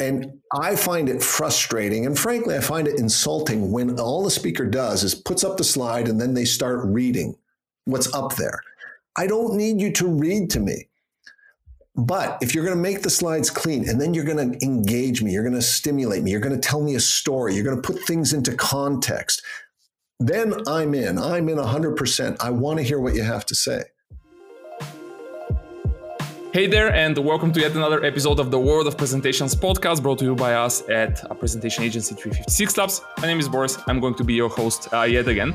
And I find it frustrating. And frankly, I find it insulting when all the speaker does is puts up the slide and then they start reading what's up there. I don't need you to read to me. But if you're going to make the slides clean and then you're going to engage me, you're going to stimulate me, you're going to tell me a story, you're going to put things into context, then I'm in. I'm in 100%. I want to hear what you have to say. Hey there, and welcome to yet another episode of the World of Presentations podcast brought to you by us at a presentation agency 356 Labs. My name is Boris. I'm going to be your host uh, yet again.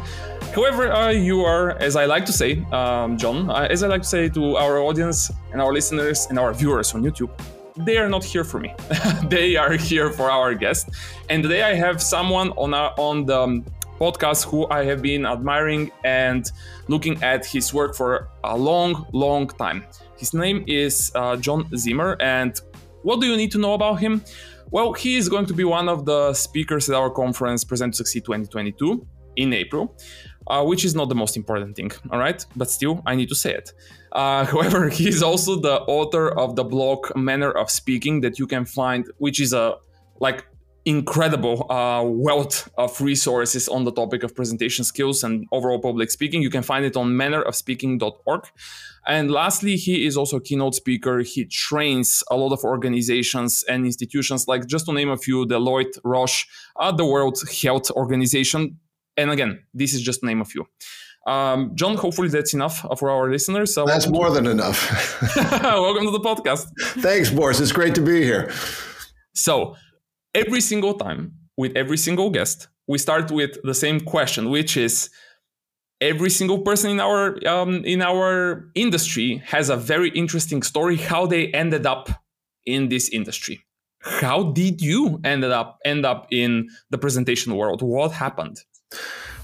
However, uh, you are, as I like to say, um, John, uh, as I like to say to our audience and our listeners and our viewers on YouTube, they are not here for me. they are here for our guest. And today I have someone on, our, on the um, podcast who I have been admiring and looking at his work for a long, long time. His name is uh, John Zimmer, and what do you need to know about him? Well, he is going to be one of the speakers at our conference Present to Succeed 2022 in April, uh, which is not the most important thing, all right? But still, I need to say it. Uh, however, he is also the author of the blog Manner of Speaking that you can find, which is a like incredible uh, wealth of resources on the topic of presentation skills and overall public speaking. You can find it on mannerofspeaking.org. And lastly, he is also a keynote speaker. He trains a lot of organizations and institutions, like just to name a few, Deloitte, Roche, uh, the World Health Organization. And again, this is just to name a few. Um, John, hopefully that's enough for our listeners. So that's more than enough. welcome to the podcast. Thanks, Boris. It's great to be here. So, every single time with every single guest, we start with the same question, which is every single person in our um, in our industry has a very interesting story how they ended up in this industry. How did you ended up end up in the presentation world? What happened?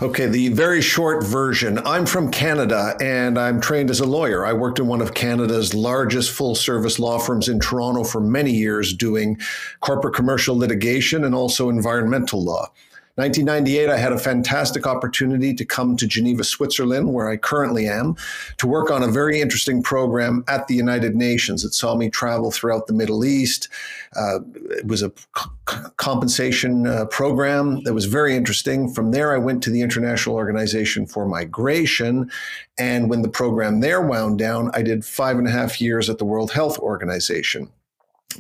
Okay, the very short version. I'm from Canada and I'm trained as a lawyer. I worked in one of Canada's largest full service law firms in Toronto for many years doing corporate commercial litigation and also environmental law. 1998, I had a fantastic opportunity to come to Geneva, Switzerland, where I currently am, to work on a very interesting program at the United Nations. It saw me travel throughout the Middle East. Uh, it was a c- compensation uh, program that was very interesting. From there, I went to the International Organization for Migration. And when the program there wound down, I did five and a half years at the World Health Organization.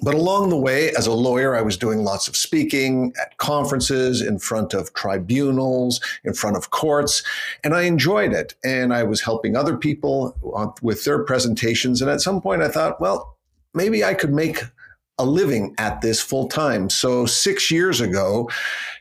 But along the way, as a lawyer, I was doing lots of speaking at conferences, in front of tribunals, in front of courts, and I enjoyed it. And I was helping other people with their presentations. And at some point, I thought, well, maybe I could make a living at this full time. So, six years ago,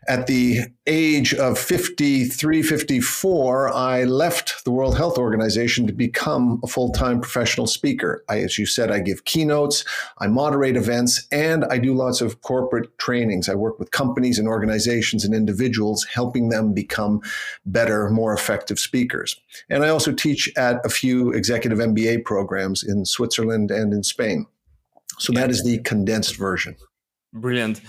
at the age of 53, 54, I left the World Health Organization to become a full time professional speaker. I, as you said, I give keynotes, I moderate events, and I do lots of corporate trainings. I work with companies and organizations and individuals, helping them become better, more effective speakers. And I also teach at a few executive MBA programs in Switzerland and in Spain. So that is the condensed version. Brilliant.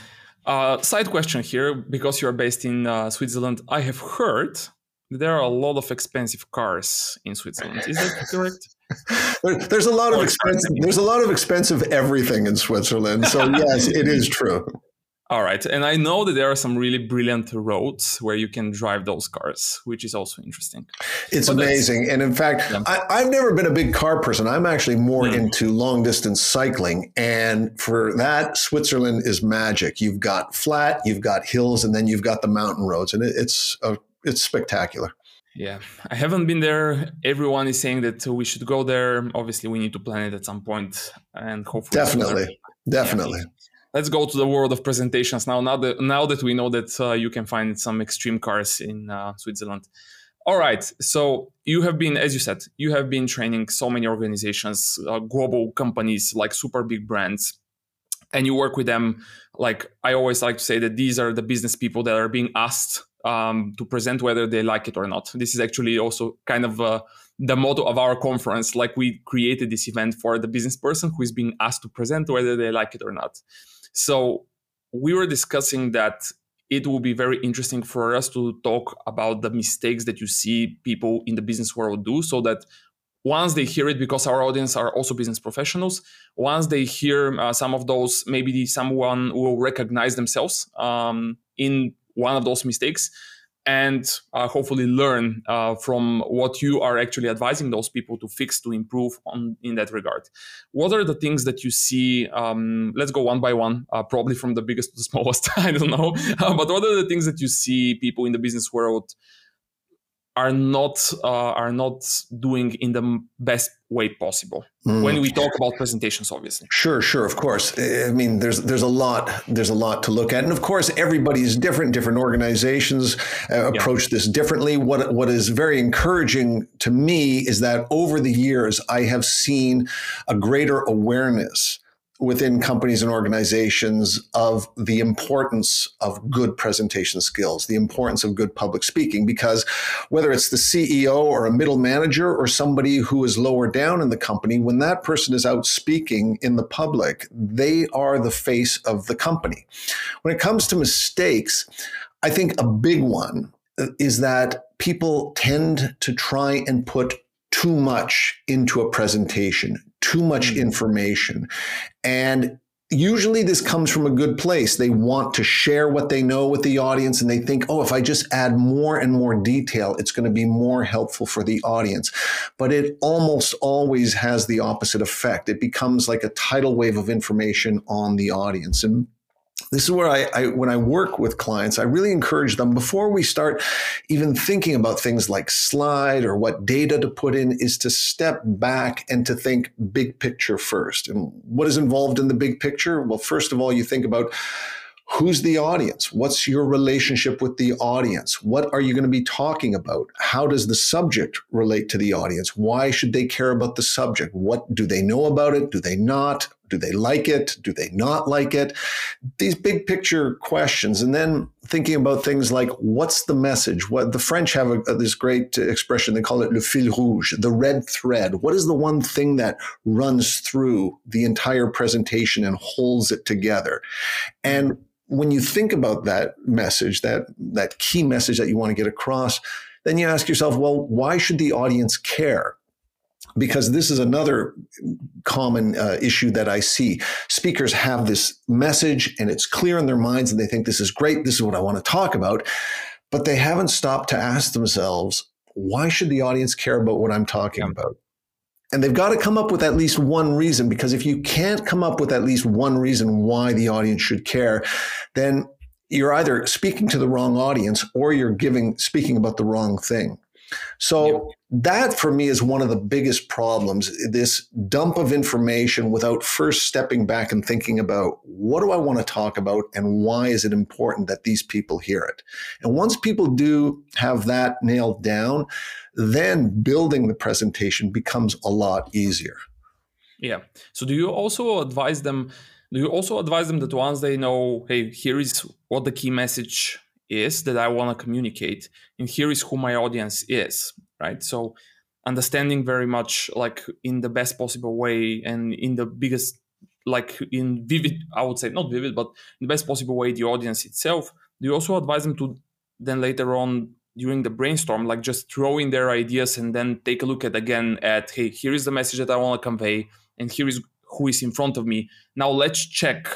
Uh, side question here, because you're based in uh, Switzerland, I have heard there are a lot of expensive cars in Switzerland. Is that correct? there, there's a lot of expensive. There's a lot of expensive everything in Switzerland. So yes, it is true. All right. And I know that there are some really brilliant roads where you can drive those cars, which is also interesting. It's but amazing. And in fact, yeah. I, have never been a big car person. I'm actually more mm. into long distance cycling. And for that, Switzerland is magic. You've got flat, you've got hills, and then you've got the mountain roads. And it, it's, a, it's spectacular. Yeah, I haven't been there. Everyone is saying that we should go there. Obviously, we need to plan it at some point and hopefully. Definitely. Definitely. Yeah let's go to the world of presentations now. Now that now that we know that uh, you can find some extreme cars in uh, Switzerland. All right. So you have been, as you said, you have been training so many organizations, uh, global companies, like super big brands, and you work with them. Like I always like to say that these are the business people that are being asked um, to present whether they like it or not. This is actually also kind of uh, the motto of our conference. Like we created this event for the business person who is being asked to present whether they like it or not. So we were discussing that it will be very interesting for us to talk about the mistakes that you see people in the business world do so that once they hear it because our audience are also business professionals once they hear uh, some of those maybe someone will recognize themselves um, in one of those mistakes and uh, hopefully learn uh, from what you are actually advising those people to fix to improve on in that regard. What are the things that you see um, let's go one by one uh, probably from the biggest to the smallest i don't know. But what are the things that you see people in the business world are not uh, are not doing in the best way possible. Mm. when we talk about presentations obviously. Sure sure of course. I mean there's there's a lot there's a lot to look at. And of course everybody's different. Different organizations uh, approach yeah. this differently. What what is very encouraging to me is that over the years i have seen a greater awareness within companies and organizations of the importance of good presentation skills, the importance of good public speaking, because whether it's the CEO or a middle manager or somebody who is lower down in the company, when that person is out speaking in the public, they are the face of the company. When it comes to mistakes, I think a big one is that people tend to try and put too much into a presentation, too much mm-hmm. information. And usually this comes from a good place. They want to share what they know with the audience and they think, oh, if I just add more and more detail, it's going to be more helpful for the audience. But it almost always has the opposite effect. It becomes like a tidal wave of information on the audience. And this is where I, I, when I work with clients, I really encourage them before we start even thinking about things like slide or what data to put in is to step back and to think big picture first. And what is involved in the big picture? Well, first of all, you think about Who's the audience? What's your relationship with the audience? What are you going to be talking about? How does the subject relate to the audience? Why should they care about the subject? What do they know about it? Do they not? Do they like it? Do they not like it? These big picture questions. And then thinking about things like what's the message? What the French have a, this great expression, they call it le fil rouge, the red thread. What is the one thing that runs through the entire presentation and holds it together? And when you think about that message, that that key message that you want to get across, then you ask yourself, well, why should the audience care? Because this is another common uh, issue that I see. Speakers have this message and it's clear in their minds and they think this is great, this is what I want to talk about, but they haven't stopped to ask themselves, why should the audience care about what I'm talking yeah. about? And they've got to come up with at least one reason because if you can't come up with at least one reason why the audience should care, then you're either speaking to the wrong audience or you're giving speaking about the wrong thing. So that for me is one of the biggest problems this dump of information without first stepping back and thinking about what do I want to talk about and why is it important that these people hear it. And once people do have that nailed down, then building the presentation becomes a lot easier. Yeah. So do you also advise them do you also advise them that once they know hey here is what the key message is that I want to communicate, and here is who my audience is, right? So understanding very much like in the best possible way and in the biggest like in vivid i would say not vivid but in the best possible way the audience itself you also advise them to then later on during the brainstorm like just throw in their ideas and then take a look at again at hey here is the message that i want to convey and here is who is in front of me now let's check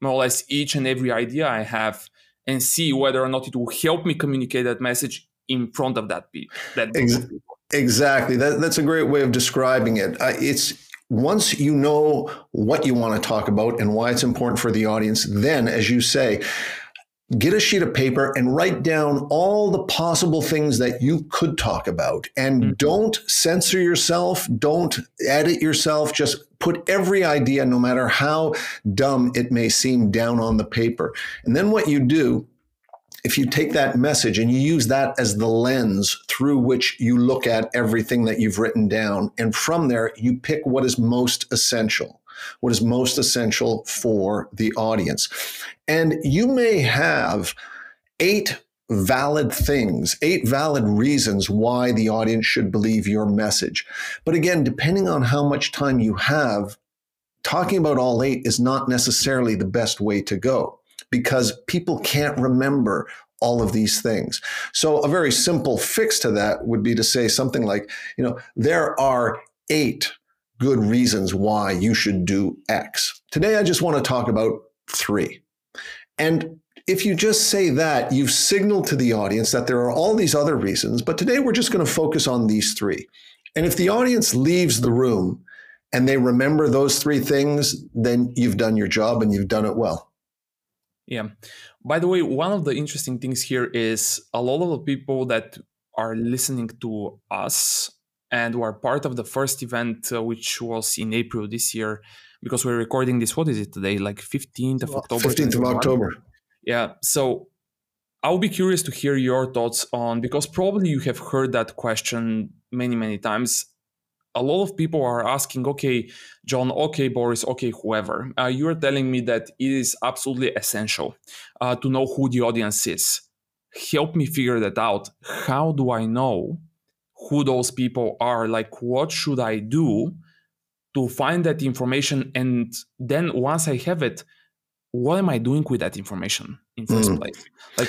more or less each and every idea i have and see whether or not it will help me communicate that message in front of that people. That exactly. That, that's a great way of describing it. Uh, it's once you know what you want to talk about and why it's important for the audience, then, as you say, get a sheet of paper and write down all the possible things that you could talk about. And mm-hmm. don't censor yourself. Don't edit yourself. Just put every idea no matter how dumb it may seem down on the paper. And then what you do if you take that message and you use that as the lens through which you look at everything that you've written down and from there you pick what is most essential what is most essential for the audience. And you may have eight valid things, eight valid reasons why the audience should believe your message. But again, depending on how much time you have, talking about all eight is not necessarily the best way to go because people can't remember all of these things. So a very simple fix to that would be to say something like, you know, there are eight good reasons why you should do X. Today, I just want to talk about three. And if you just say that, you've signaled to the audience that there are all these other reasons, but today we're just going to focus on these three. And if the audience leaves the room and they remember those three things, then you've done your job and you've done it well. Yeah. By the way, one of the interesting things here is a lot of the people that are listening to us and were part of the first event, uh, which was in April this year, because we're recording this. What is it today? Like 15th of October? 15th of October. Yeah. So I'll be curious to hear your thoughts on, because probably you have heard that question many, many times a lot of people are asking, okay, John, okay, Boris, okay, whoever, uh, you're telling me that it is absolutely essential uh, to know who the audience is. Help me figure that out. How do I know who those people are? Like, what should I do to find that information? And then once I have it, what am I doing with that information in first mm. place? Like,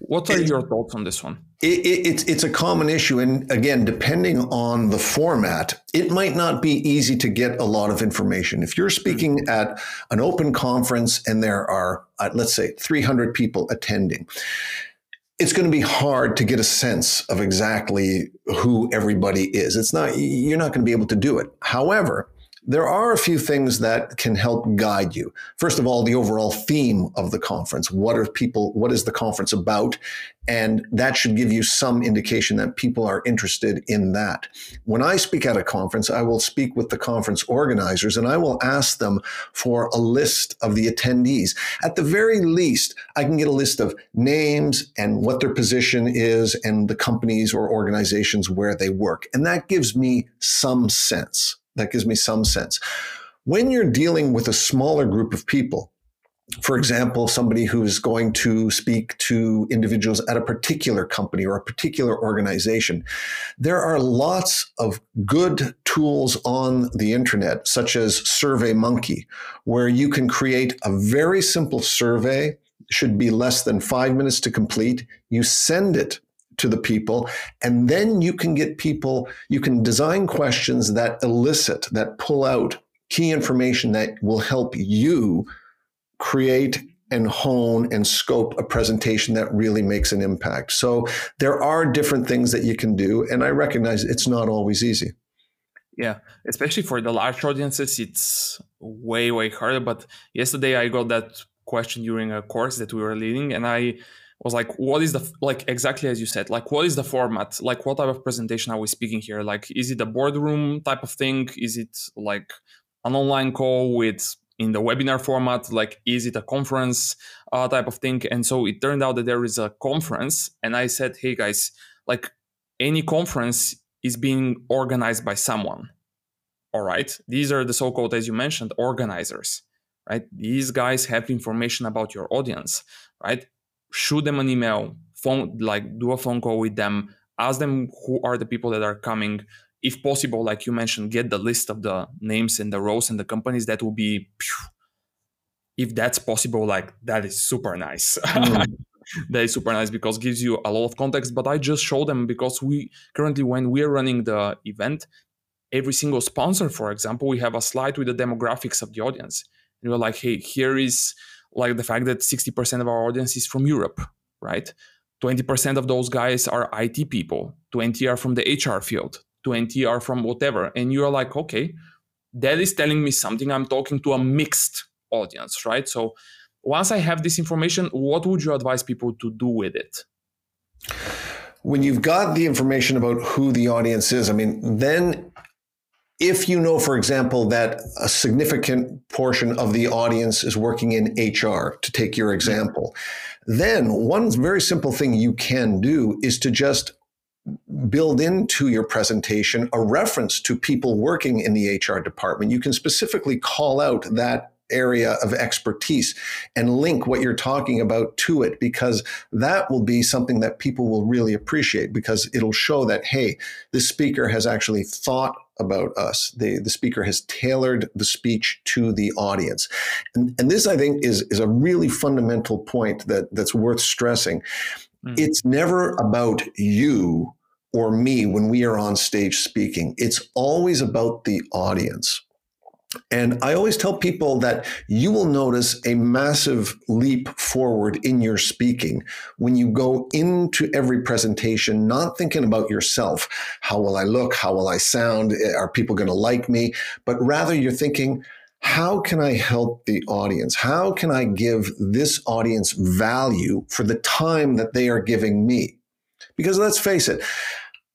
what are your thoughts on this one? It, it, it's it's a common issue, and again, depending on the format, it might not be easy to get a lot of information. If you're speaking mm-hmm. at an open conference and there are, uh, let's say, 300 people attending, it's going to be hard to get a sense of exactly who everybody is. It's not you're not going to be able to do it. However, there are a few things that can help guide you. First of all, the overall theme of the conference. What are people, what is the conference about? And that should give you some indication that people are interested in that. When I speak at a conference, I will speak with the conference organizers and I will ask them for a list of the attendees. At the very least, I can get a list of names and what their position is and the companies or organizations where they work. And that gives me some sense. That gives me some sense. When you're dealing with a smaller group of people, for example, somebody who's going to speak to individuals at a particular company or a particular organization, there are lots of good tools on the internet, such as SurveyMonkey, where you can create a very simple survey, should be less than five minutes to complete. You send it to the people. And then you can get people, you can design questions that elicit, that pull out key information that will help you create and hone and scope a presentation that really makes an impact. So there are different things that you can do. And I recognize it's not always easy. Yeah, especially for the large audiences, it's way, way harder. But yesterday I got that question during a course that we were leading, and I was like what is the like exactly as you said like what is the format? Like what type of presentation are we speaking here? Like is it a boardroom type of thing? Is it like an online call with in the webinar format? Like is it a conference uh, type of thing? And so it turned out that there is a conference and i said hey guys like any conference is being organized by someone. All right? These are the so-called as you mentioned organizers right? These guys have information about your audience right shoot them an email, phone like do a phone call with them, ask them who are the people that are coming. If possible, like you mentioned, get the list of the names and the roles and the companies. That will be, if that's possible, like that is super nice. Mm. that is super nice because gives you a lot of context. But I just show them because we currently, when we're running the event, every single sponsor, for example, we have a slide with the demographics of the audience. And we're like, hey, here is like the fact that 60% of our audience is from Europe, right? 20% of those guys are IT people, 20 are from the HR field, 20 are from whatever. And you're like, okay, that is telling me something. I'm talking to a mixed audience, right? So once I have this information, what would you advise people to do with it? When you've got the information about who the audience is, I mean, then if you know, for example, that a significant portion of the audience is working in HR, to take your example, then one very simple thing you can do is to just build into your presentation a reference to people working in the HR department. You can specifically call out that area of expertise and link what you're talking about to it because that will be something that people will really appreciate because it'll show that hey this speaker has actually thought about us. The, the speaker has tailored the speech to the audience. And, and this, I think, is, is a really fundamental point that, that's worth stressing. Mm. It's never about you or me when we are on stage speaking, it's always about the audience. And I always tell people that you will notice a massive leap forward in your speaking when you go into every presentation, not thinking about yourself. How will I look? How will I sound? Eh, are people going to like me? But rather, you're thinking, how can I help the audience? How can I give this audience value for the time that they are giving me? Because let's face it,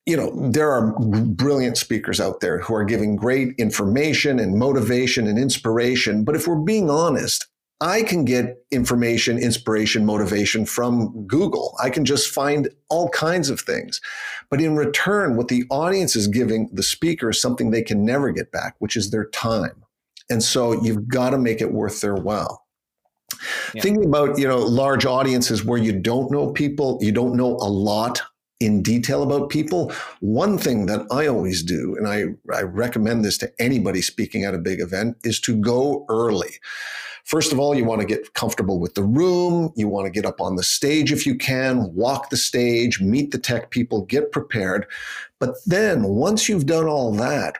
you know, there are brilliant speakers out there who are giving great information and motivation and inspiration. But if we're being honest, I can get information, inspiration, motivation from Google. I can just find all kinds of things. But in return, what the audience is giving the speaker is something they can never get back, which is their time. And so you've got to make it worth their while. Yeah. Thinking about, you know, large audiences where you don't know people, you don't know a lot in detail about people. One thing that I always do, and I, I recommend this to anybody speaking at a big event, is to go early. First of all, you want to get comfortable with the room. You want to get up on the stage if you can, walk the stage, meet the tech people, get prepared. But then once you've done all that,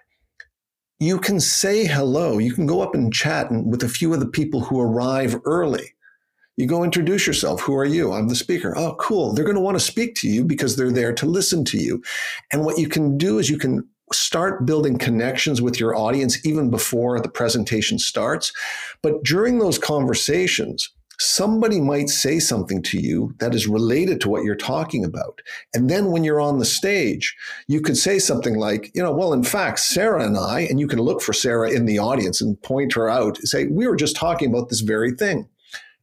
you can say hello. You can go up and chat with a few of the people who arrive early. You go introduce yourself. Who are you? I'm the speaker. Oh, cool. They're going to want to speak to you because they're there to listen to you. And what you can do is you can start building connections with your audience even before the presentation starts. But during those conversations, somebody might say something to you that is related to what you're talking about. And then when you're on the stage, you could say something like, you know, well, in fact, Sarah and I, and you can look for Sarah in the audience and point her out, say, we were just talking about this very thing.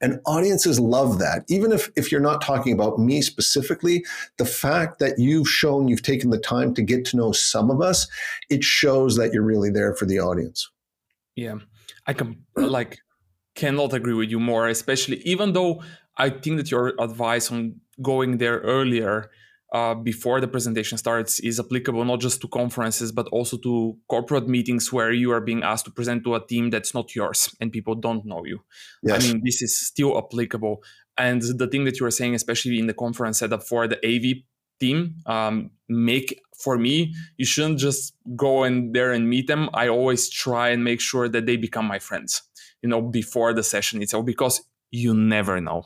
And audiences love that. Even if, if you're not talking about me specifically, the fact that you've shown you've taken the time to get to know some of us, it shows that you're really there for the audience. Yeah. I can like cannot agree with you more, especially even though I think that your advice on going there earlier uh, before the presentation starts is applicable not just to conferences but also to corporate meetings where you are being asked to present to a team that's not yours and people don't know you. Yes. I mean, this is still applicable. And the thing that you were saying, especially in the conference setup for the AV team, um, make for me, you shouldn't just go in there and meet them. I always try and make sure that they become my friends, you know, before the session itself, because you never know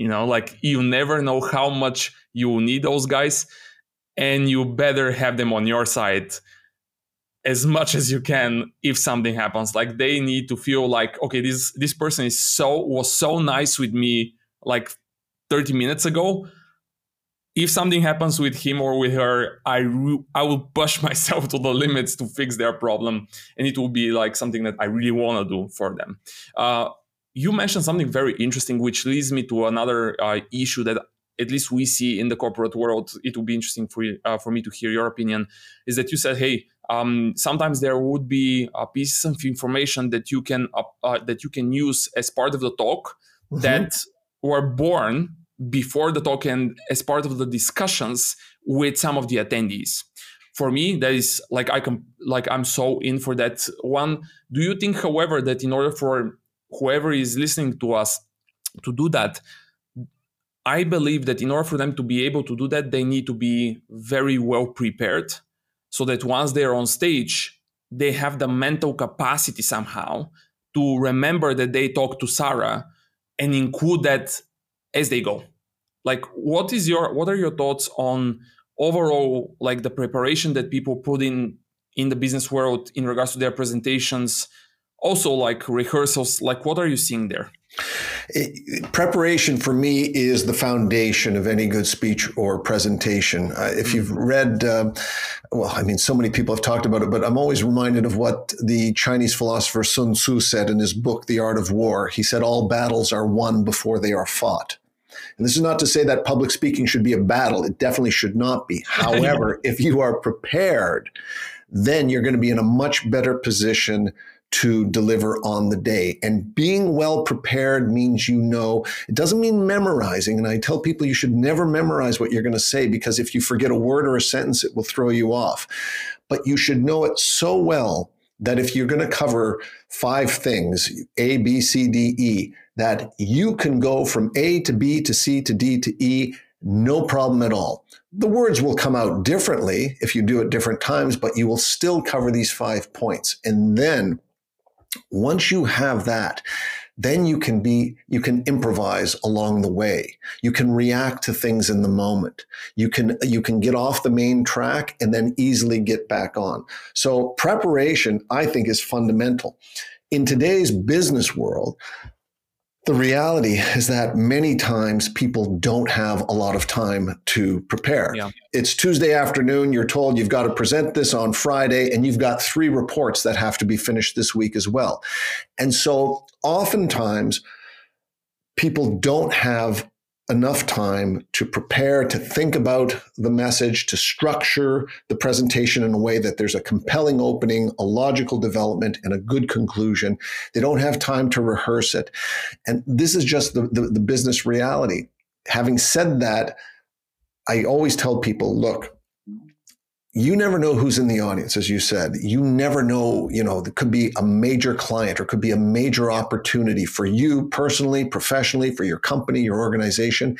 you know like you never know how much you need those guys and you better have them on your side as much as you can if something happens. Like they need to feel like okay this this person is so was so nice with me like 30 minutes ago. If something happens with him or with her i re- i will push myself to the limits to fix their problem and it will be like something that i really want to do for them. Uh, you mentioned something very interesting, which leads me to another uh, issue that at least we see in the corporate world. It would be interesting for uh, for me to hear your opinion. Is that you said, hey, um, sometimes there would be uh, pieces of information that you can uh, that you can use as part of the talk mm-hmm. that were born before the talk and as part of the discussions with some of the attendees for me that is like i can like i'm so in for that one do you think however that in order for whoever is listening to us to do that i believe that in order for them to be able to do that they need to be very well prepared so that once they're on stage they have the mental capacity somehow to remember that they talked to sarah and include that as they go. Like what is your what are your thoughts on overall like the preparation that people put in in the business world in regards to their presentations? Also like rehearsals like what are you seeing there it, preparation for me is the foundation of any good speech or presentation. Uh, if you've mm-hmm. read, uh, well, I mean, so many people have talked about it, but I'm always reminded of what the Chinese philosopher Sun Tzu said in his book, The Art of War. He said, All battles are won before they are fought. And this is not to say that public speaking should be a battle. It definitely should not be. However, if you are prepared, then you're going to be in a much better position to deliver on the day. And being well prepared means you know, it doesn't mean memorizing. And I tell people you should never memorize what you're going to say because if you forget a word or a sentence, it will throw you off. but you should know it so well that if you're going to cover five things, A, B, C, D, E, that you can go from A to B to C to D to E, no problem at all. The words will come out differently if you do it different times, but you will still cover these five points. And then once you have that, then you can be you can improvise along the way. You can react to things in the moment. You can you can get off the main track and then easily get back on. So preparation i think is fundamental. In today's business world the reality is that many times people don't have a lot of time to prepare. Yeah. It's Tuesday afternoon. You're told you've got to present this on Friday, and you've got three reports that have to be finished this week as well. And so, oftentimes, people don't have enough time to prepare, to think about the message, to structure the presentation in a way that there's a compelling opening, a logical development, and a good conclusion. They don't have time to rehearse it. And this is just the, the, the business reality. Having said that, I always tell people look, you never know who's in the audience, as you said. You never know, you know, there could be a major client or could be a major opportunity for you personally, professionally, for your company, your organization.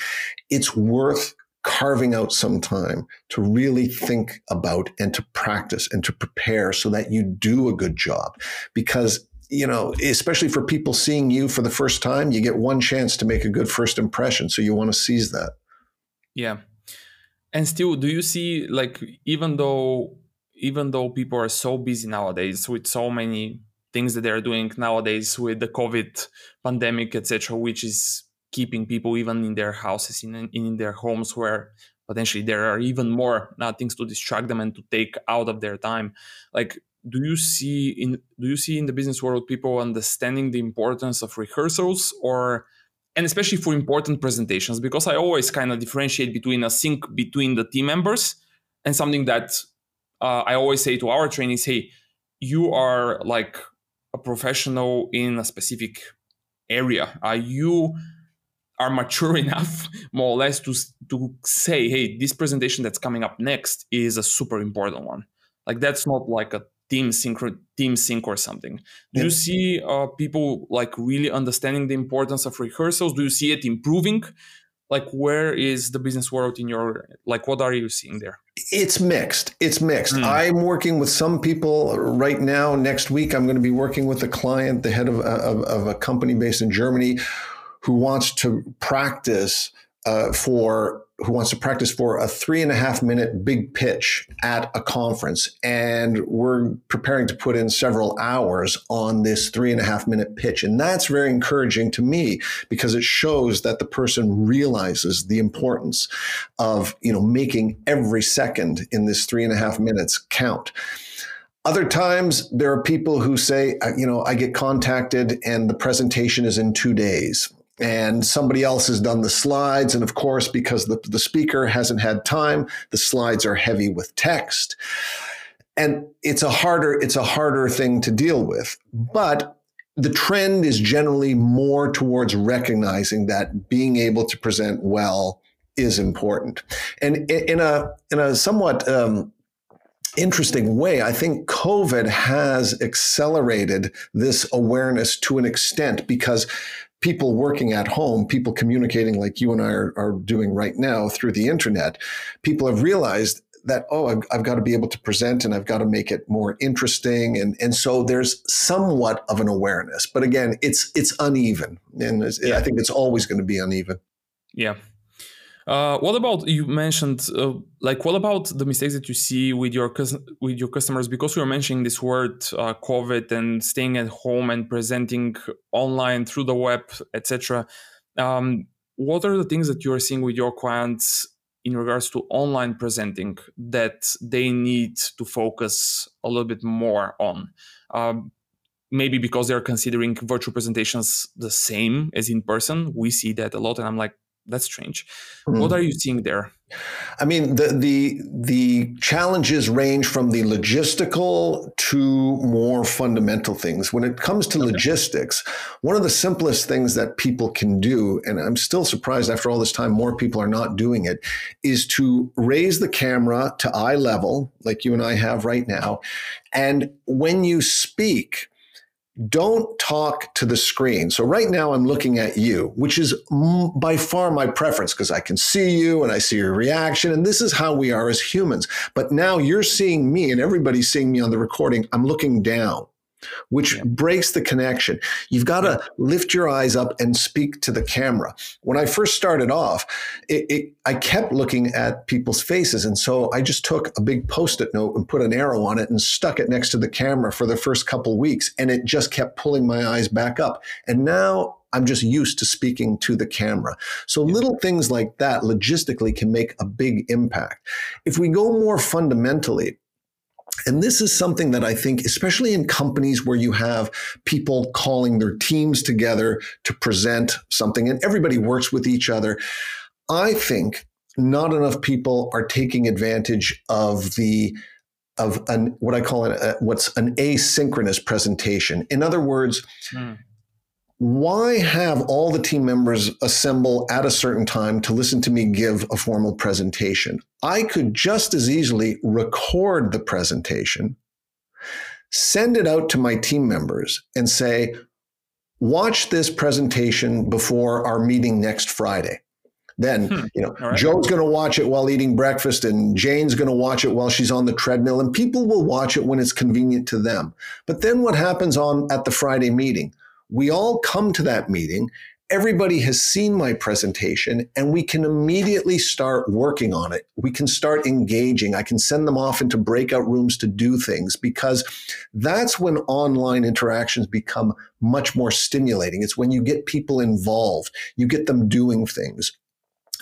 It's worth carving out some time to really think about and to practice and to prepare so that you do a good job. Because you know, especially for people seeing you for the first time, you get one chance to make a good first impression. So you want to seize that. Yeah, and still do you see like even though even though people are so busy nowadays with so many things that they're doing nowadays with the covid pandemic etc which is keeping people even in their houses in, in their homes where potentially there are even more uh, things to distract them and to take out of their time. Like do you see in do you see in the business world people understanding the importance of rehearsals or and especially for important presentations because i always kind of differentiate between a sync between the team members and something that uh, i always say to our trainees hey you are like a professional in a specific area. Uh, you are mature enough more or less to to say hey this presentation that's coming up next is a super important one like that's not like a team sync team sync or something. Do yeah. you see uh, people like really understanding the importance of rehearsals? Do you see it improving? Like where is the business world in your like what are you seeing there? It's mixed. It's mixed. Mm. i'm working with some people right now next week i'm going to be working with a client the head of, of, of a company based in germany who wants to practice uh, for who wants to practice for a three and a half minute big pitch at a conference. And we're preparing to put in several hours on this three and a half minute pitch. And that's very encouraging to me because it shows that the person realizes the importance of, you know, making every second in this three and a half minutes count. Other times, there are people who say, you know, I get contacted and the presentation is in two days and somebody else has done the slides. And of course, because the, the speaker hasn't had time, the slides are heavy with text. And it's a harder, it's a harder thing to deal with. But the trend is generally more towards recognizing that being able to present well is important. And in a in a somewhat um, interesting way, I think COVID has accelerated this awareness to an extent because people working at home, people communicating like you and I are, are doing right now through the internet, people have realized that oh I've, I've, got to be able to present and i've got to make it more interesting. And and so there's somewhat of an awareness but again it's it's uneven. And yeah. i think it's always going to be uneven. Yeah. Uh, what about you mentioned uh, like what about the mistakes that you see with your with your customers because we were mentioning this word uh, COVID and staying at home and presenting online through the web, etc. Um, what are the things that you are seeing with your clients in regards to online presenting that they need to focus a little bit more on? Um, maybe because they're considering virtual presentations the same as in person. We see that a lot, and I'm like, that's strange. Mm-hmm. What are you seeing there? I mean, the the the challenges range from the logistical to more fundamental things. When it comes to okay. logistics, one of the simplest things that people can do, and I'm still surprised after all this time, more people are not doing it, is to raise the camera to eye level, like you and I have right now, and when you speak don't talk to the screen. So right now I'm looking at you, which is by far my preference because I can see you and I see your reaction. And this is how we are as humans. But now you're seeing me and everybody's seeing me on the recording. I'm looking down which yeah. breaks the connection. You've got to lift your eyes up and speak to the camera. When I first started off, it, it, I kept looking at people's faces. And so I just took a big post it note and put an arrow on it and stuck it next to the camera for the first couple weeks. And it just kept pulling my eyes back up. And now I'm just used to speaking to the camera. So little things like that logistically can make a big impact. If we go more fundamentally, and this is something that I think, especially in companies where you have people calling their teams together to present something and everybody works with each other, I think not enough people are taking advantage of the of an what I call it a, what's an asynchronous presentation. In other words, mm why have all the team members assemble at a certain time to listen to me give a formal presentation? I could just as easily record the presentation, send it out to my team members, and say, watch this presentation before our meeting next Friday. Then, hmm. you know, right. Joe's going to watch it while eating breakfast and Jane's going to watch it while she's on the treadmill and people will watch it when it's convenient to them. But then what happens on at the Friday meeting? We all come to that meeting. Everybody has seen my presentation and we can immediately start working on it. We can start engaging. I can send them off into breakout rooms to do things because that's when online interactions become much more stimulating. It's when you get people involved, you get them doing things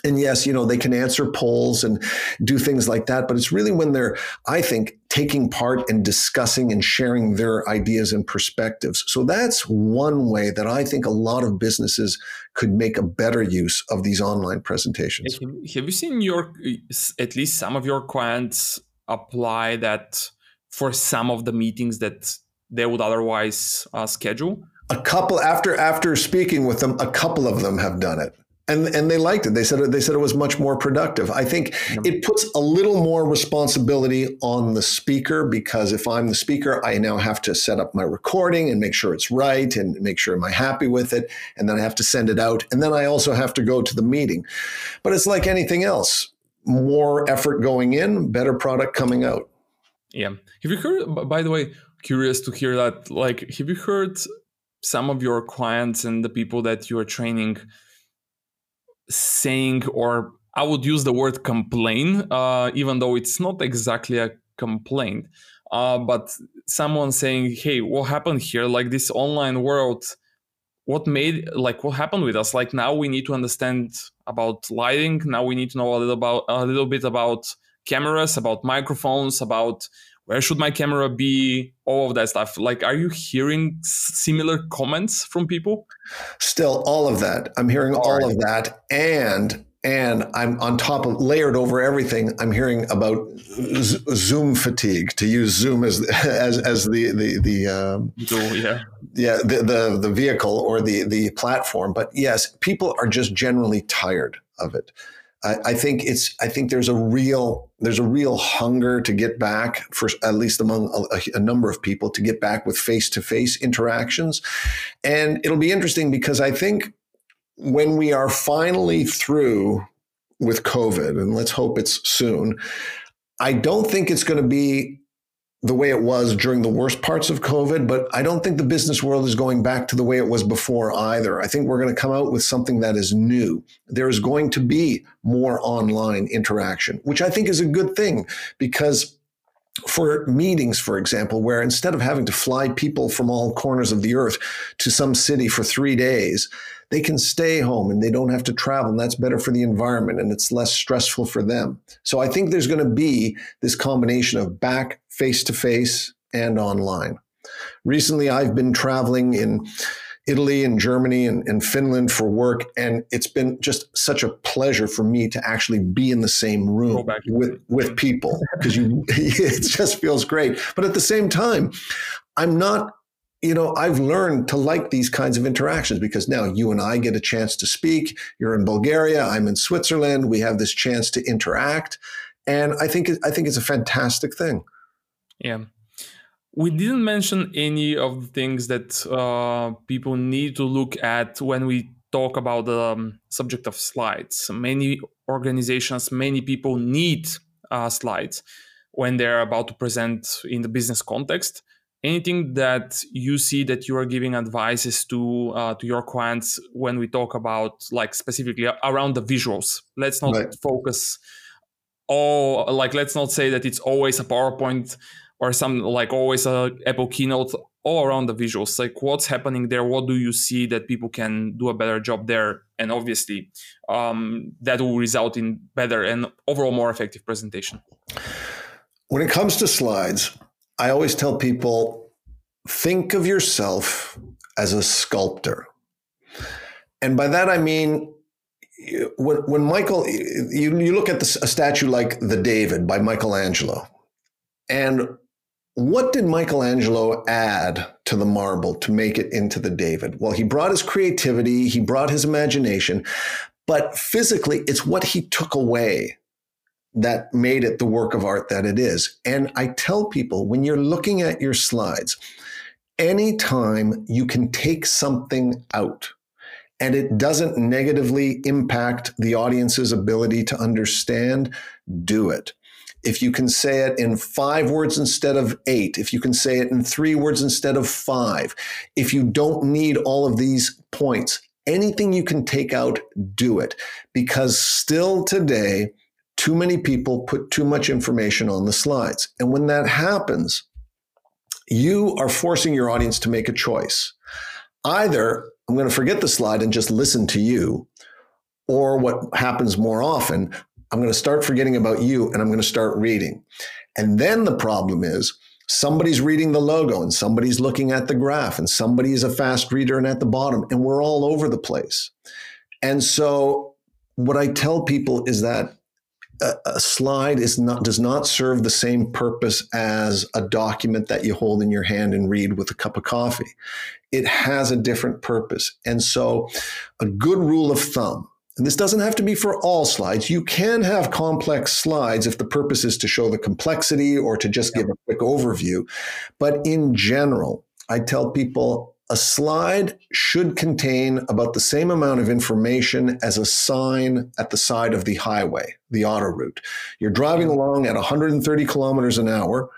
and yes, you know, they can answer polls and do things like that, but it's really when they're, I think, taking part and discussing and sharing their ideas and perspectives. So that's one way that I think a lot of businesses could make a better use of these online presentations. Have you seen your, at least some of your clients apply that for some of the meetings that they would otherwise uh, schedule? A couple after after speaking with them, a couple of them have done it and and they liked it. They said they said it was much more productive. I think it puts a little more responsibility on the speaker because if I'm the speaker, I now have to set up my recording and make sure it's right and make sure am I happy with it, and then I have to send it out, and then I also have to go to the meeting. But it's like anything else: more effort going in, better product coming out. Yeah. Have you heard? By the way, curious to hear that. Like, have you heard some of your clients and the people that you are training? Saying, or I would use the word complain, uh, even though it's not exactly a complaint. Uh, but someone saying, "Hey, what happened here? Like this online world, what made like what happened with us? Like now we need to understand about lighting. Now we need to know a little about a little bit about cameras, about microphones, about where should my camera be? All of that stuff. Like are you hearing similar comments from people? Still all of that. I'm hearing all, of that and and i'm on top of layered over everything i'm hearing about z- zoom fatigue to use zoom as as as the the the um, yeah. yeah the, the the vehicle or the the platform. But yes people are just generally tired of it I, I think it's I think there's a real there's a real hunger to get back for at least among a, a number of people to get back with face to face interactions, and it'll be interesting because I think when we are finally through with COVID, and let's hope it's soon, I don't think it's going to be the way it was during the worst parts of COVID, but I don't think the business world is going back to the way it was before either. I think we're going to come out with something that is new. There is going to be more online interaction, which I think is a good thing because for meetings, for example, where instead of having to fly people from all corners of the earth to some city for three days, they can stay home and they don't have to travel. And that's better for the environment and it's less stressful for them. So I think there's going to be this combination of back face to face and online. Recently, I've been traveling in Italy and Germany and, and, Finland for work. And it's been just such a pleasure for me to actually be in the same room with, with people because you it just feels great. But at the same time, I'm not, you know, I've learned to like these kinds of interactions because now you and I get a chance to speak. You're in Bulgaria, I'm in Switzerland. We have this chance to interact. And I think I think it's a fantastic thing. Yeah we didn't mention any of the things that uh, people need to look at when we talk about the um, subject of slides. Many organizations, many people need uh, slides when they're about to present in the business context. Anything that you see that you are giving advices to uh, to your clients when we talk about like specifically around the visuals. Let's not right. focus all like let's not say that it's always a PowerPoint or some like always a Apple keynote all around the visuals like what's happening there what do you see that people can do a better job there and obviously um, that will result in better and overall more effective presentation when it comes to slides i always tell people think of yourself as a sculptor. And by that i mean when, when michael you, you look at the, a statue like the david by michelangelo. And what did Michelangelo add to the marble to make it into the David? Well, he brought his creativity, he brought his imagination, but physically, it's what he took away that made it the work of art that it is. And I tell people when you're looking at your slides, anytime you can take something out and it doesn't negatively impact the audience's ability to understand, do it if you can say it in five words instead of eight, if you can say it in three words instead of five, if you don't need all of these points, anything you can take out, do it. Because still today, too many people put too much information on the slides. And when that happens, you are forcing your audience to make a choice. Either I'm going to forget the slide and just listen to you, or what happens more often, I'm going to start forgetting about you and I'm going to start reading. And then the problem is somebody's reading the logo and somebody's looking at the graph and somebody is a fast reader and at the bottom and we're all over the place. And so what I tell people is that a, a slide is not does not serve the same purpose as a document that you hold in your hand and read with a cup of coffee. It has a different purpose. And so a good rule of thumb and this doesn't have to be for all slides. You can have complex slides if the purpose is to show the complexity or to just give a quick overview. But in general, I tell people a slide should contain about the same amount of information as a sign at the side of the highway, the auto route. You're driving mm-hmm. along at 130 kilometers an hour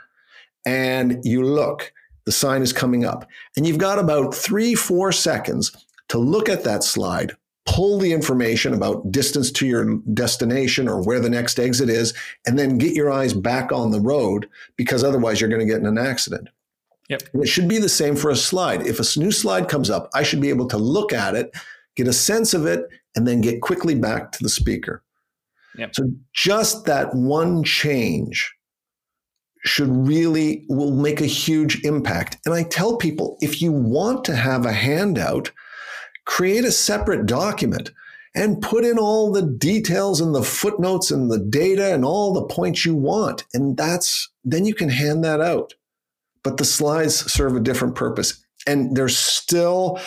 and you look, the sign is coming up, and you've got about three, four seconds to look at that slide, pull the information about distance to your destination or where the next exit is, and then get your eyes back on the road because otherwise you're going to get in an accident. Yep. And it should be the same for a slide. If a new slide comes up, I should be able to look at it, get a sense of it, and then get quickly back to the speaker. Yep. So just that one change should really will make a huge impact. And I tell people if you want to have a handout, create a separate document and put in all the details and the footnotes and the data and all the points you want. And that's, then you can hand that out. But the slides serve a different purpose. And there's still,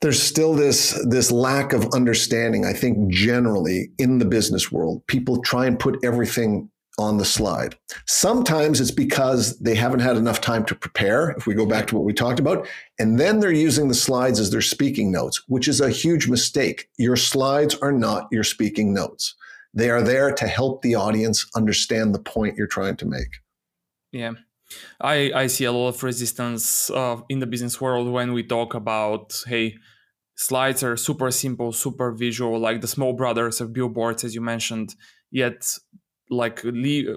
there's still this, this lack of understanding, I think, generally in the business world. People try and put everything on the slide. Sometimes it's because they haven't had enough time to prepare, if we go back to what we talked about, and then they're using the slides as their speaking notes, which is a huge mistake. Your slides are not your speaking notes. They are there to help the audience understand the point you're trying to make. Yeah. I, I see a lot of resistance uh, in the business world when we talk about, hey, slides are super simple, super visual, like the small brothers of billboards, as you mentioned. Yet like leave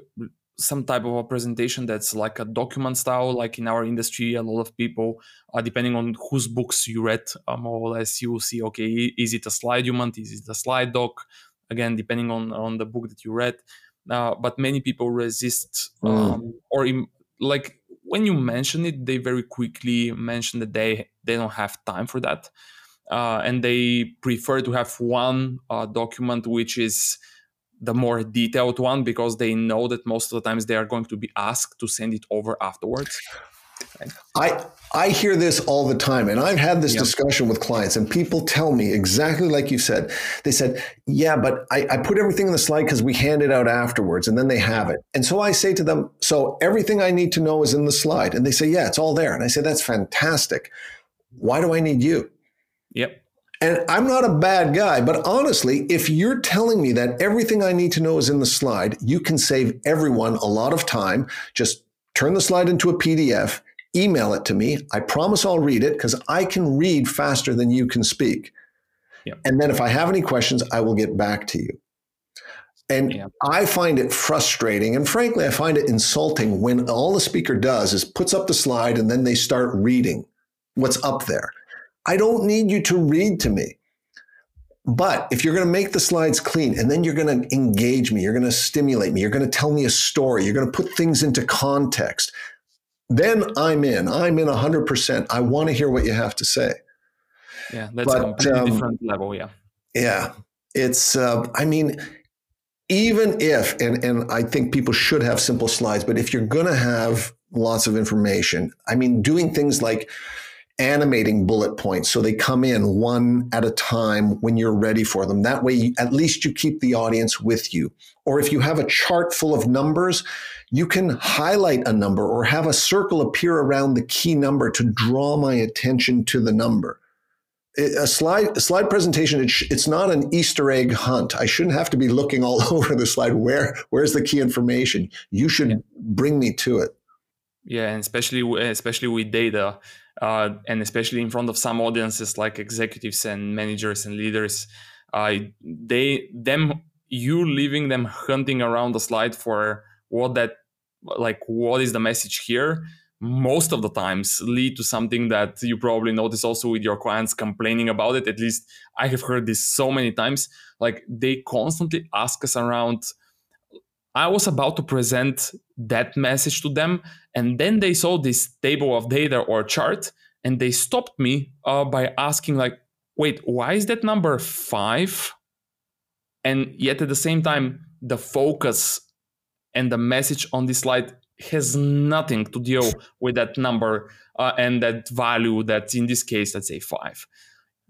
some type of a presentation that's like a document style like in our industry a lot of people uh, depending on whose books you read uh, more or less you will see okay is it a slide document is it a slide doc again depending on on the book that you read uh, but many people resist mm. um, or Im- like when you mention it, they very quickly mention that they they don't have time for that, uh, and they prefer to have one uh, document which is the more detailed one because they know that most of the times they are going to be asked to send it over afterwards. I I hear this all the time, and I've had this yep. discussion with clients, and people tell me exactly like you said. They said, "Yeah, but I, I put everything in the slide because we hand it out afterwards, and then they have it." And so I say to them, "So everything I need to know is in the slide," and they say, "Yeah, it's all there." And I say, "That's fantastic. Why do I need you?" Yep. And I'm not a bad guy, but honestly, if you're telling me that everything I need to know is in the slide, you can save everyone a lot of time. Just turn the slide into a PDF email it to me. I promise I'll read it because I can read faster than you can speak. And then if I have any questions, I will get back to you. And I find it frustrating. And frankly, I find it insulting when all the speaker does is puts up the slide and then they start reading what's up there. I don't need you to read to me. But if you're going to make the slides clean and then you're going to engage me, you're going to stimulate me, you're going to tell me a story, you're going to put things into context, then I'm in. I'm in 100%. I want to hear what you have to say. Yeah, that's but, a completely um, different level. Yeah. Yeah. It's, uh, I mean, even if, and, and I think people should have simple slides, but if you're going to have lots of information, I mean, doing things like, animating bullet points so they come in one at a time when you're ready for them. That way, at least you keep the audience with you. Or if you have a chart full of numbers, you can highlight a number or have a circle appear around the key number to draw my attention to the number. A slide, a slide presentation, it's not an Easter egg hunt. I shouldn't have to be looking all over the slide. Where, where's the key information? You should yeah. bring me to it. Yeah, and especially especially with data, uh, and especially in front of some audiences like executives and managers and leaders, uh, they them you leaving them hunting around the slide for what that like what is the message here most of the times lead to something that you probably notice also with your clients complaining about it. At least i have heard this so many times. Like they constantly ask us around i was about to present that message to them and then they saw this table of data or chart and they stopped me uh, by asking like wait why is that number five and yet at the same time the focus and the message on this slide has nothing to deal with that number uh, and that value that in this case let's say five.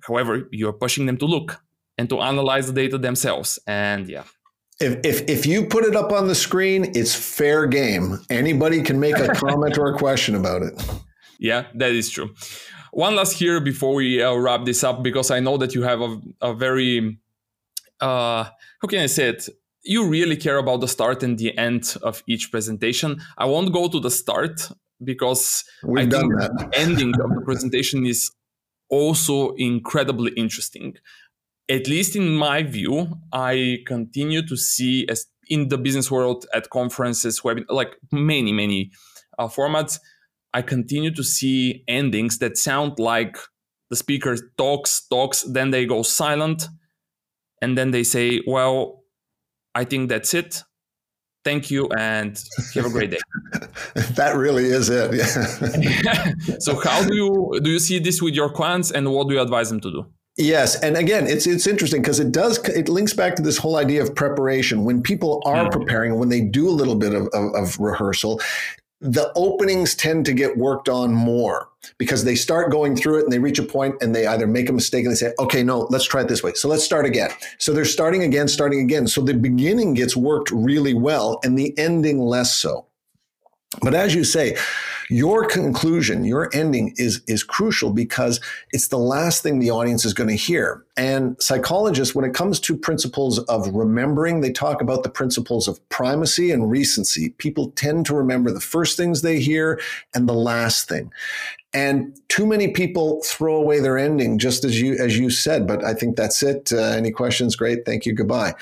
However you're pushing them to look and to analyze the data themselves and yeah. If, if, if you put it up on the screen it's fair game. Anybody can make a comment or a question about it. Yeah that is true. One last here before we uh, wrap this up because i know that you have a, a very uh, how can i say it you really care about the start and the end of each presentation. I won't go to the start because We've I think the ending of the presentation is also incredibly interesting. At least in my view, I continue to see as in the business world at conferences, web, like many, many uh, formats, I continue to see endings that sound like the speaker talks, talks, then they go silent, and then they say, well, I think that's it. Thank you and have a great day. that really is it. Yeah. so how do you do you see this with your clients and what do you advise them to do? Yes, and again, it's it's interesting because it does it links back to this whole idea of preparation. When people are mm. preparing, when they do a little bit of, of, of rehearsal, the openings tend to get worked on more because they start going through it and they reach a point and they either make a mistake and they say, okay, no, let's try it this way. So let's start again. So they're starting again, starting again. So the beginning gets worked really well and the ending less so. But as you say, your conclusion, your ending is, is crucial because it's the last thing the audience is going to hear. And psychologists, when it comes to principles of remembering, they talk about the principles of primacy and recency. People tend to remember the first things they hear and the last thing. And too many people throw away their ending, just as you as you said. But I think that's it. Uh, any questions? Great, thank you, goodbye.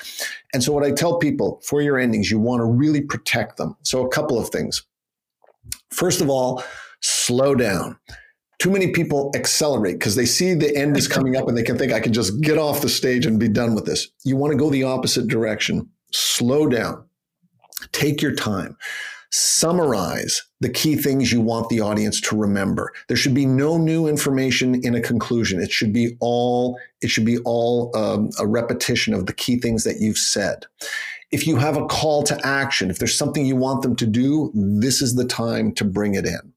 And so, what I tell people for your endings, you want to really protect them. So, a couple of things. First of all, slow down. Too many people accelerate because they see the end is coming up and they can think, I can just get off the stage and be done with this. You want to go the opposite direction. Slow down. Take your time. Summarize the key things you want the audience to remember. There should be no new information in a conclusion. It should be all it should be all um, a repetition of the key things that you've said. If you have a call to action, if there's something you want them to do, this is the time to bring it in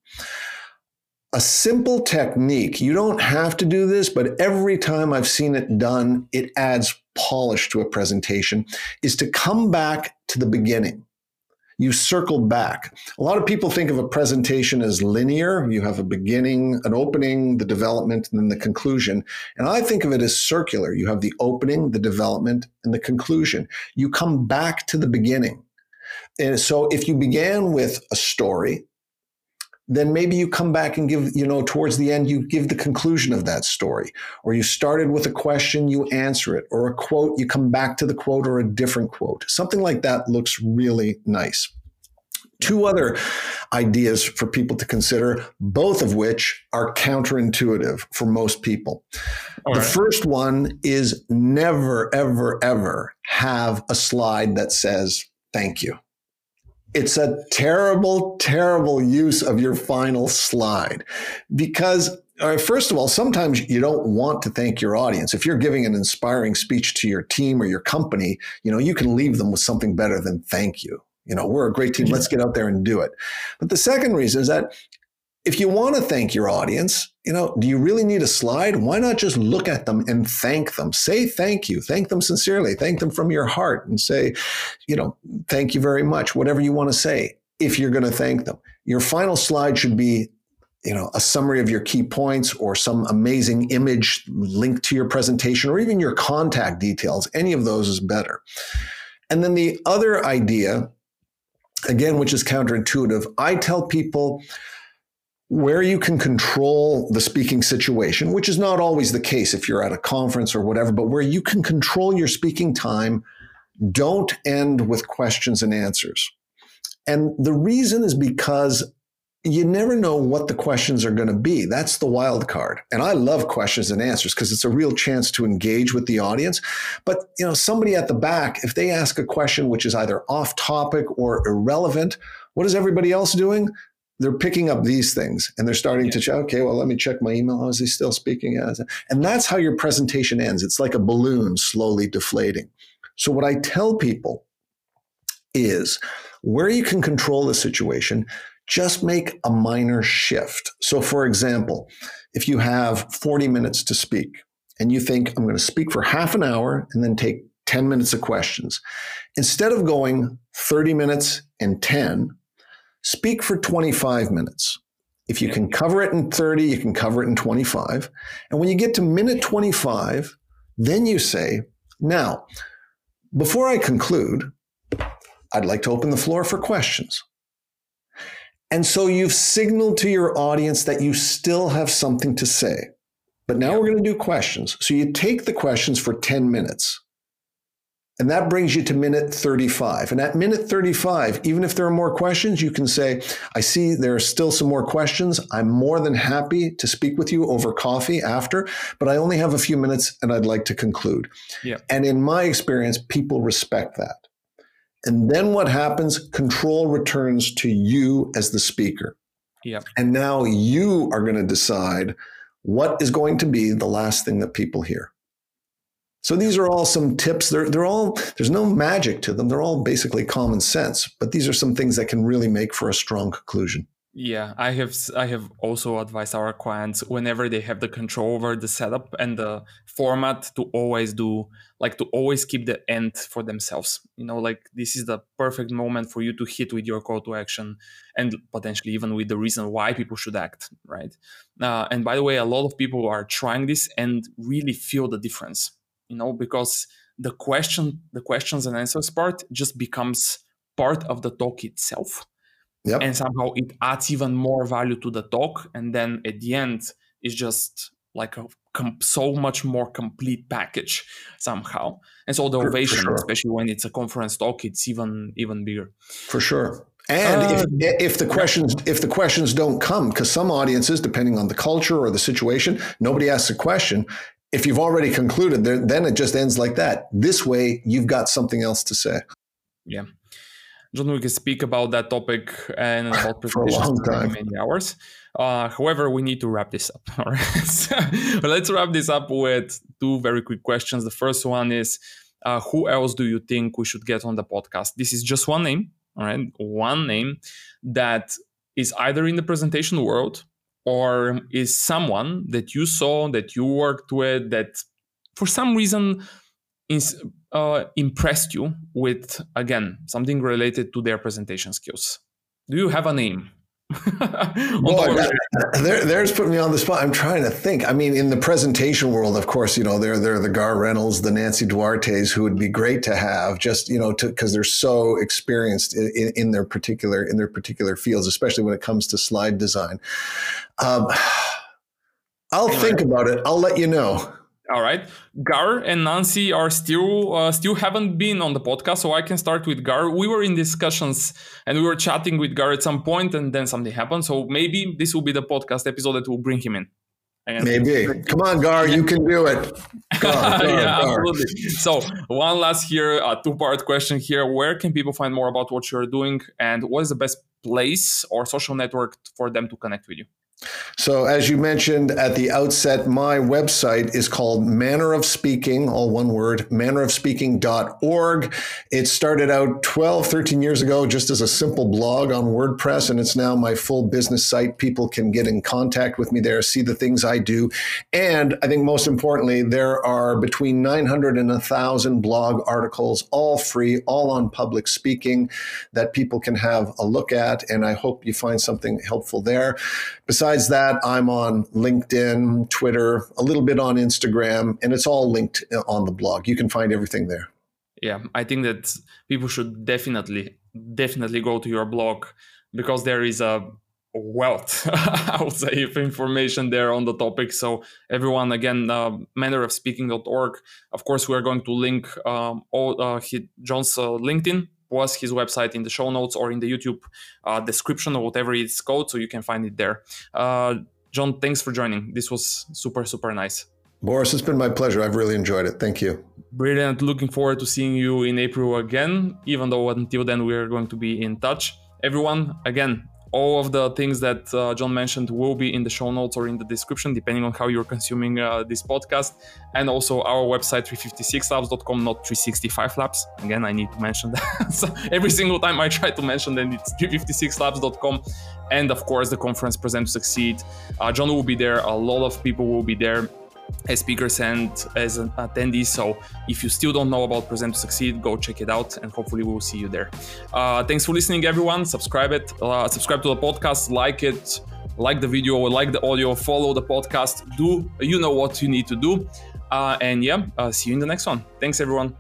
a simple technique. You don't have to do this, but every time I've seen it done, it adds polish to a presentation, is to come back to the beginning. You circle back. A lot of people think of a presentation as linear. You have a beginning, an opening, the development, and then the conclusion. And I think of it as circular. You have the opening, the development, and the conclusion. You come back to the beginning. And so if you began with a story, then maybe you come back and give, you know, towards the end, you give the conclusion of that story. Or you started with a question, you answer it. Or a quote, you come back to the quote or a different quote. Something like that looks really nice. Two other ideas for people to consider, both of which are counterintuitive for most people. All the right. first one is never, ever, ever have a slide that says, thank you it's a terrible, terrible use of your final slide because first of all, sometimes you don't want to thank your audience. If you're giving an inspiring speech to your team or your company, you know, you can leave them with something better than thank you. You know, we're a great team. Let's get out there and do it. But the second reason is that if you want to thank your audience, you know, do you really need a slide? Why not just look at them and thank them? Say thank you. Thank them sincerely. Thank them from your heart and say, you know, thank you very much, whatever you want to say, if you're going to thank them. Your final slide should be, you know, a summary of your key points or some amazing image linked to your presentation or even your contact details. Any of those is better. And then the other idea, again, which is counterintuitive, I tell people, where you can control the speaking situation, which is not always the case if you're at a conference or whatever, but where you can control your speaking time, don't end with questions and answers. And the reason is because you never know what the questions are going to be. That's the wild card. And I love questions and answers because it's a real chance to engage with the audience. But, you know, somebody at the back, if they ask a question which is either off topic or irrelevant, what is everybody else doing? They're picking up these things and they're starting yeah. to check, okay, well, let me check my email. Oh, is he still speaking? And that's how your presentation ends. It's like a balloon slowly deflating. So what I tell people is where you can control the situation, just make a minor shift. So for example, if you have 40 minutes to speak and you think I'm going to speak for half an hour and then take 10 minutes of questions, instead of going 30 minutes and 10, speak for 25 minutes. If you can cover it in 30, you can cover it in 25. And when you get to minute 25, then you say, now, before I conclude, I'd like to open the floor for questions. And so you've signaled to your audience that you still have something to say. But now we're going to do questions. So you take the questions for 10 minutes. And that brings you to minute 35. And at minute 35, even if there are more questions, you can say, I see there are still some more questions. I'm more than happy to speak with you over coffee after, but I only have a few minutes and I'd like to conclude. Yeah. And in my experience, people respect that. And then what happens? Control returns to you as the speaker. Yeah. And now you are going to decide what is going to be the last thing that people hear. So these are all some tips. They're, they're all, there's no magic to them. They're all basically common sense, but these are some things that can really make for a strong conclusion. Yeah, I have I have also advised our clients whenever they have the control over the setup and the format to always do like to always keep the end for themselves. You know, like this is the perfect moment for you to hit with your call to action and potentially even with the reason why people should act, right? Uh, and by the way, a lot of people are trying this and really feel the difference you know because the question the questions and answers part just becomes part of the talk itself. Yep. and somehow it adds even more value to the talk. And then at the end it's just like a com- so much more complete package somehow. And so the for, ovation for sure. especially when it's a conference talk it's even even bigger. For sure. And uh, if, if the questions if the questions don't come because some audiences depending on the culture or the situation nobody asks a question if you've already concluded, then it just ends like that. This way, you've got something else to say. Yeah. John, we can speak about that topic and about for a long time, many hours. Uh, however, we need to wrap this up. All right, so, let's wrap this up with two very quick questions. The first one is, uh, who else do you think we should get on the podcast? This is just one name. All right, one name that is either in the presentation world or is someone that you saw that you worked with that for some reason is, uh, impressed you with again something related to their presentation skills? Do you have a name well, there, there's putting me on the spot. I'm trying to think. I mean, in the presentation world, of course, you know, there, there are the Garr Reynolds, the Nancy Duartes, who would be great to have just, you know, because they're so experienced in, in, their particular, in their particular fields, especially when it comes to slide design. Um, I'll think about it. I'll let you know. All right, Garr and Nancy are still uh, still haven't been on the podcast, so I can start with Garr. We were in discussions and we were chatting with Garr at some point, and then something happened. So maybe this will be the podcast episode that will bring him in. Maybe. Come on, Garr, you can do it. Garr, Garr, yeah, Garr. absolutely. So one last here, a two-part question here: Where can people find more about what you're doing, and what is the best place or social network for them to connect with you? So, as you mentioned at the outset, my website is called Manner of Speaking, all one word, mannerofspeaking.org. It started out 12, 13 years ago just as a simple blog on WordPress, and it's now my full business site. People can get in contact with me there, see the things I do. And I think most importantly, there are between 900 and 1,000 blog articles, all free, all on public speaking that people can have a look at. And I hope you find something helpful there. Besides that, I'm on LinkedIn, Twitter, a little bit on Instagram, and it's all linked on the blog. You can find everything there. Yeah, I think that people should definitely, definitely go to your blog because there is a wealth, I would say, of information there on the topic. So everyone, again, uh, mannerofspeaking.org. Of course, we are going to link um, all uh, John's uh, LinkedIn was his website in the show notes or in the YouTube uh, description or whatever it's called, so you can find it there. Uh, John, thanks for joining. This was super, super nice. Boris, it's been my pleasure. I've really enjoyed it. Thank you. Brilliant. Looking forward to seeing you in April again, even though until then we're going to be in touch. Everyone, again, all of the things that uh, John mentioned will be in the show notes or in the description, depending on how you're consuming uh, this podcast. And also our website, 356labs.com, not 365labs. Again, I need to mention that. so every single time I try to mention that it's 356labs.com. And of course, the conference Present to Succeed. Uh, John will be there. A lot of people will be there speakers and as an attendee. So if you still don't know about Present to Succeed, go check it out, and hopefully we'll see you there. Uh, thanks for listening, everyone. Subscribe it, uh, subscribe to the podcast, like it, like the video, like the audio, follow the podcast. Do you know what you need to do? Uh, and yeah, uh, see you in the next one. Thanks, everyone.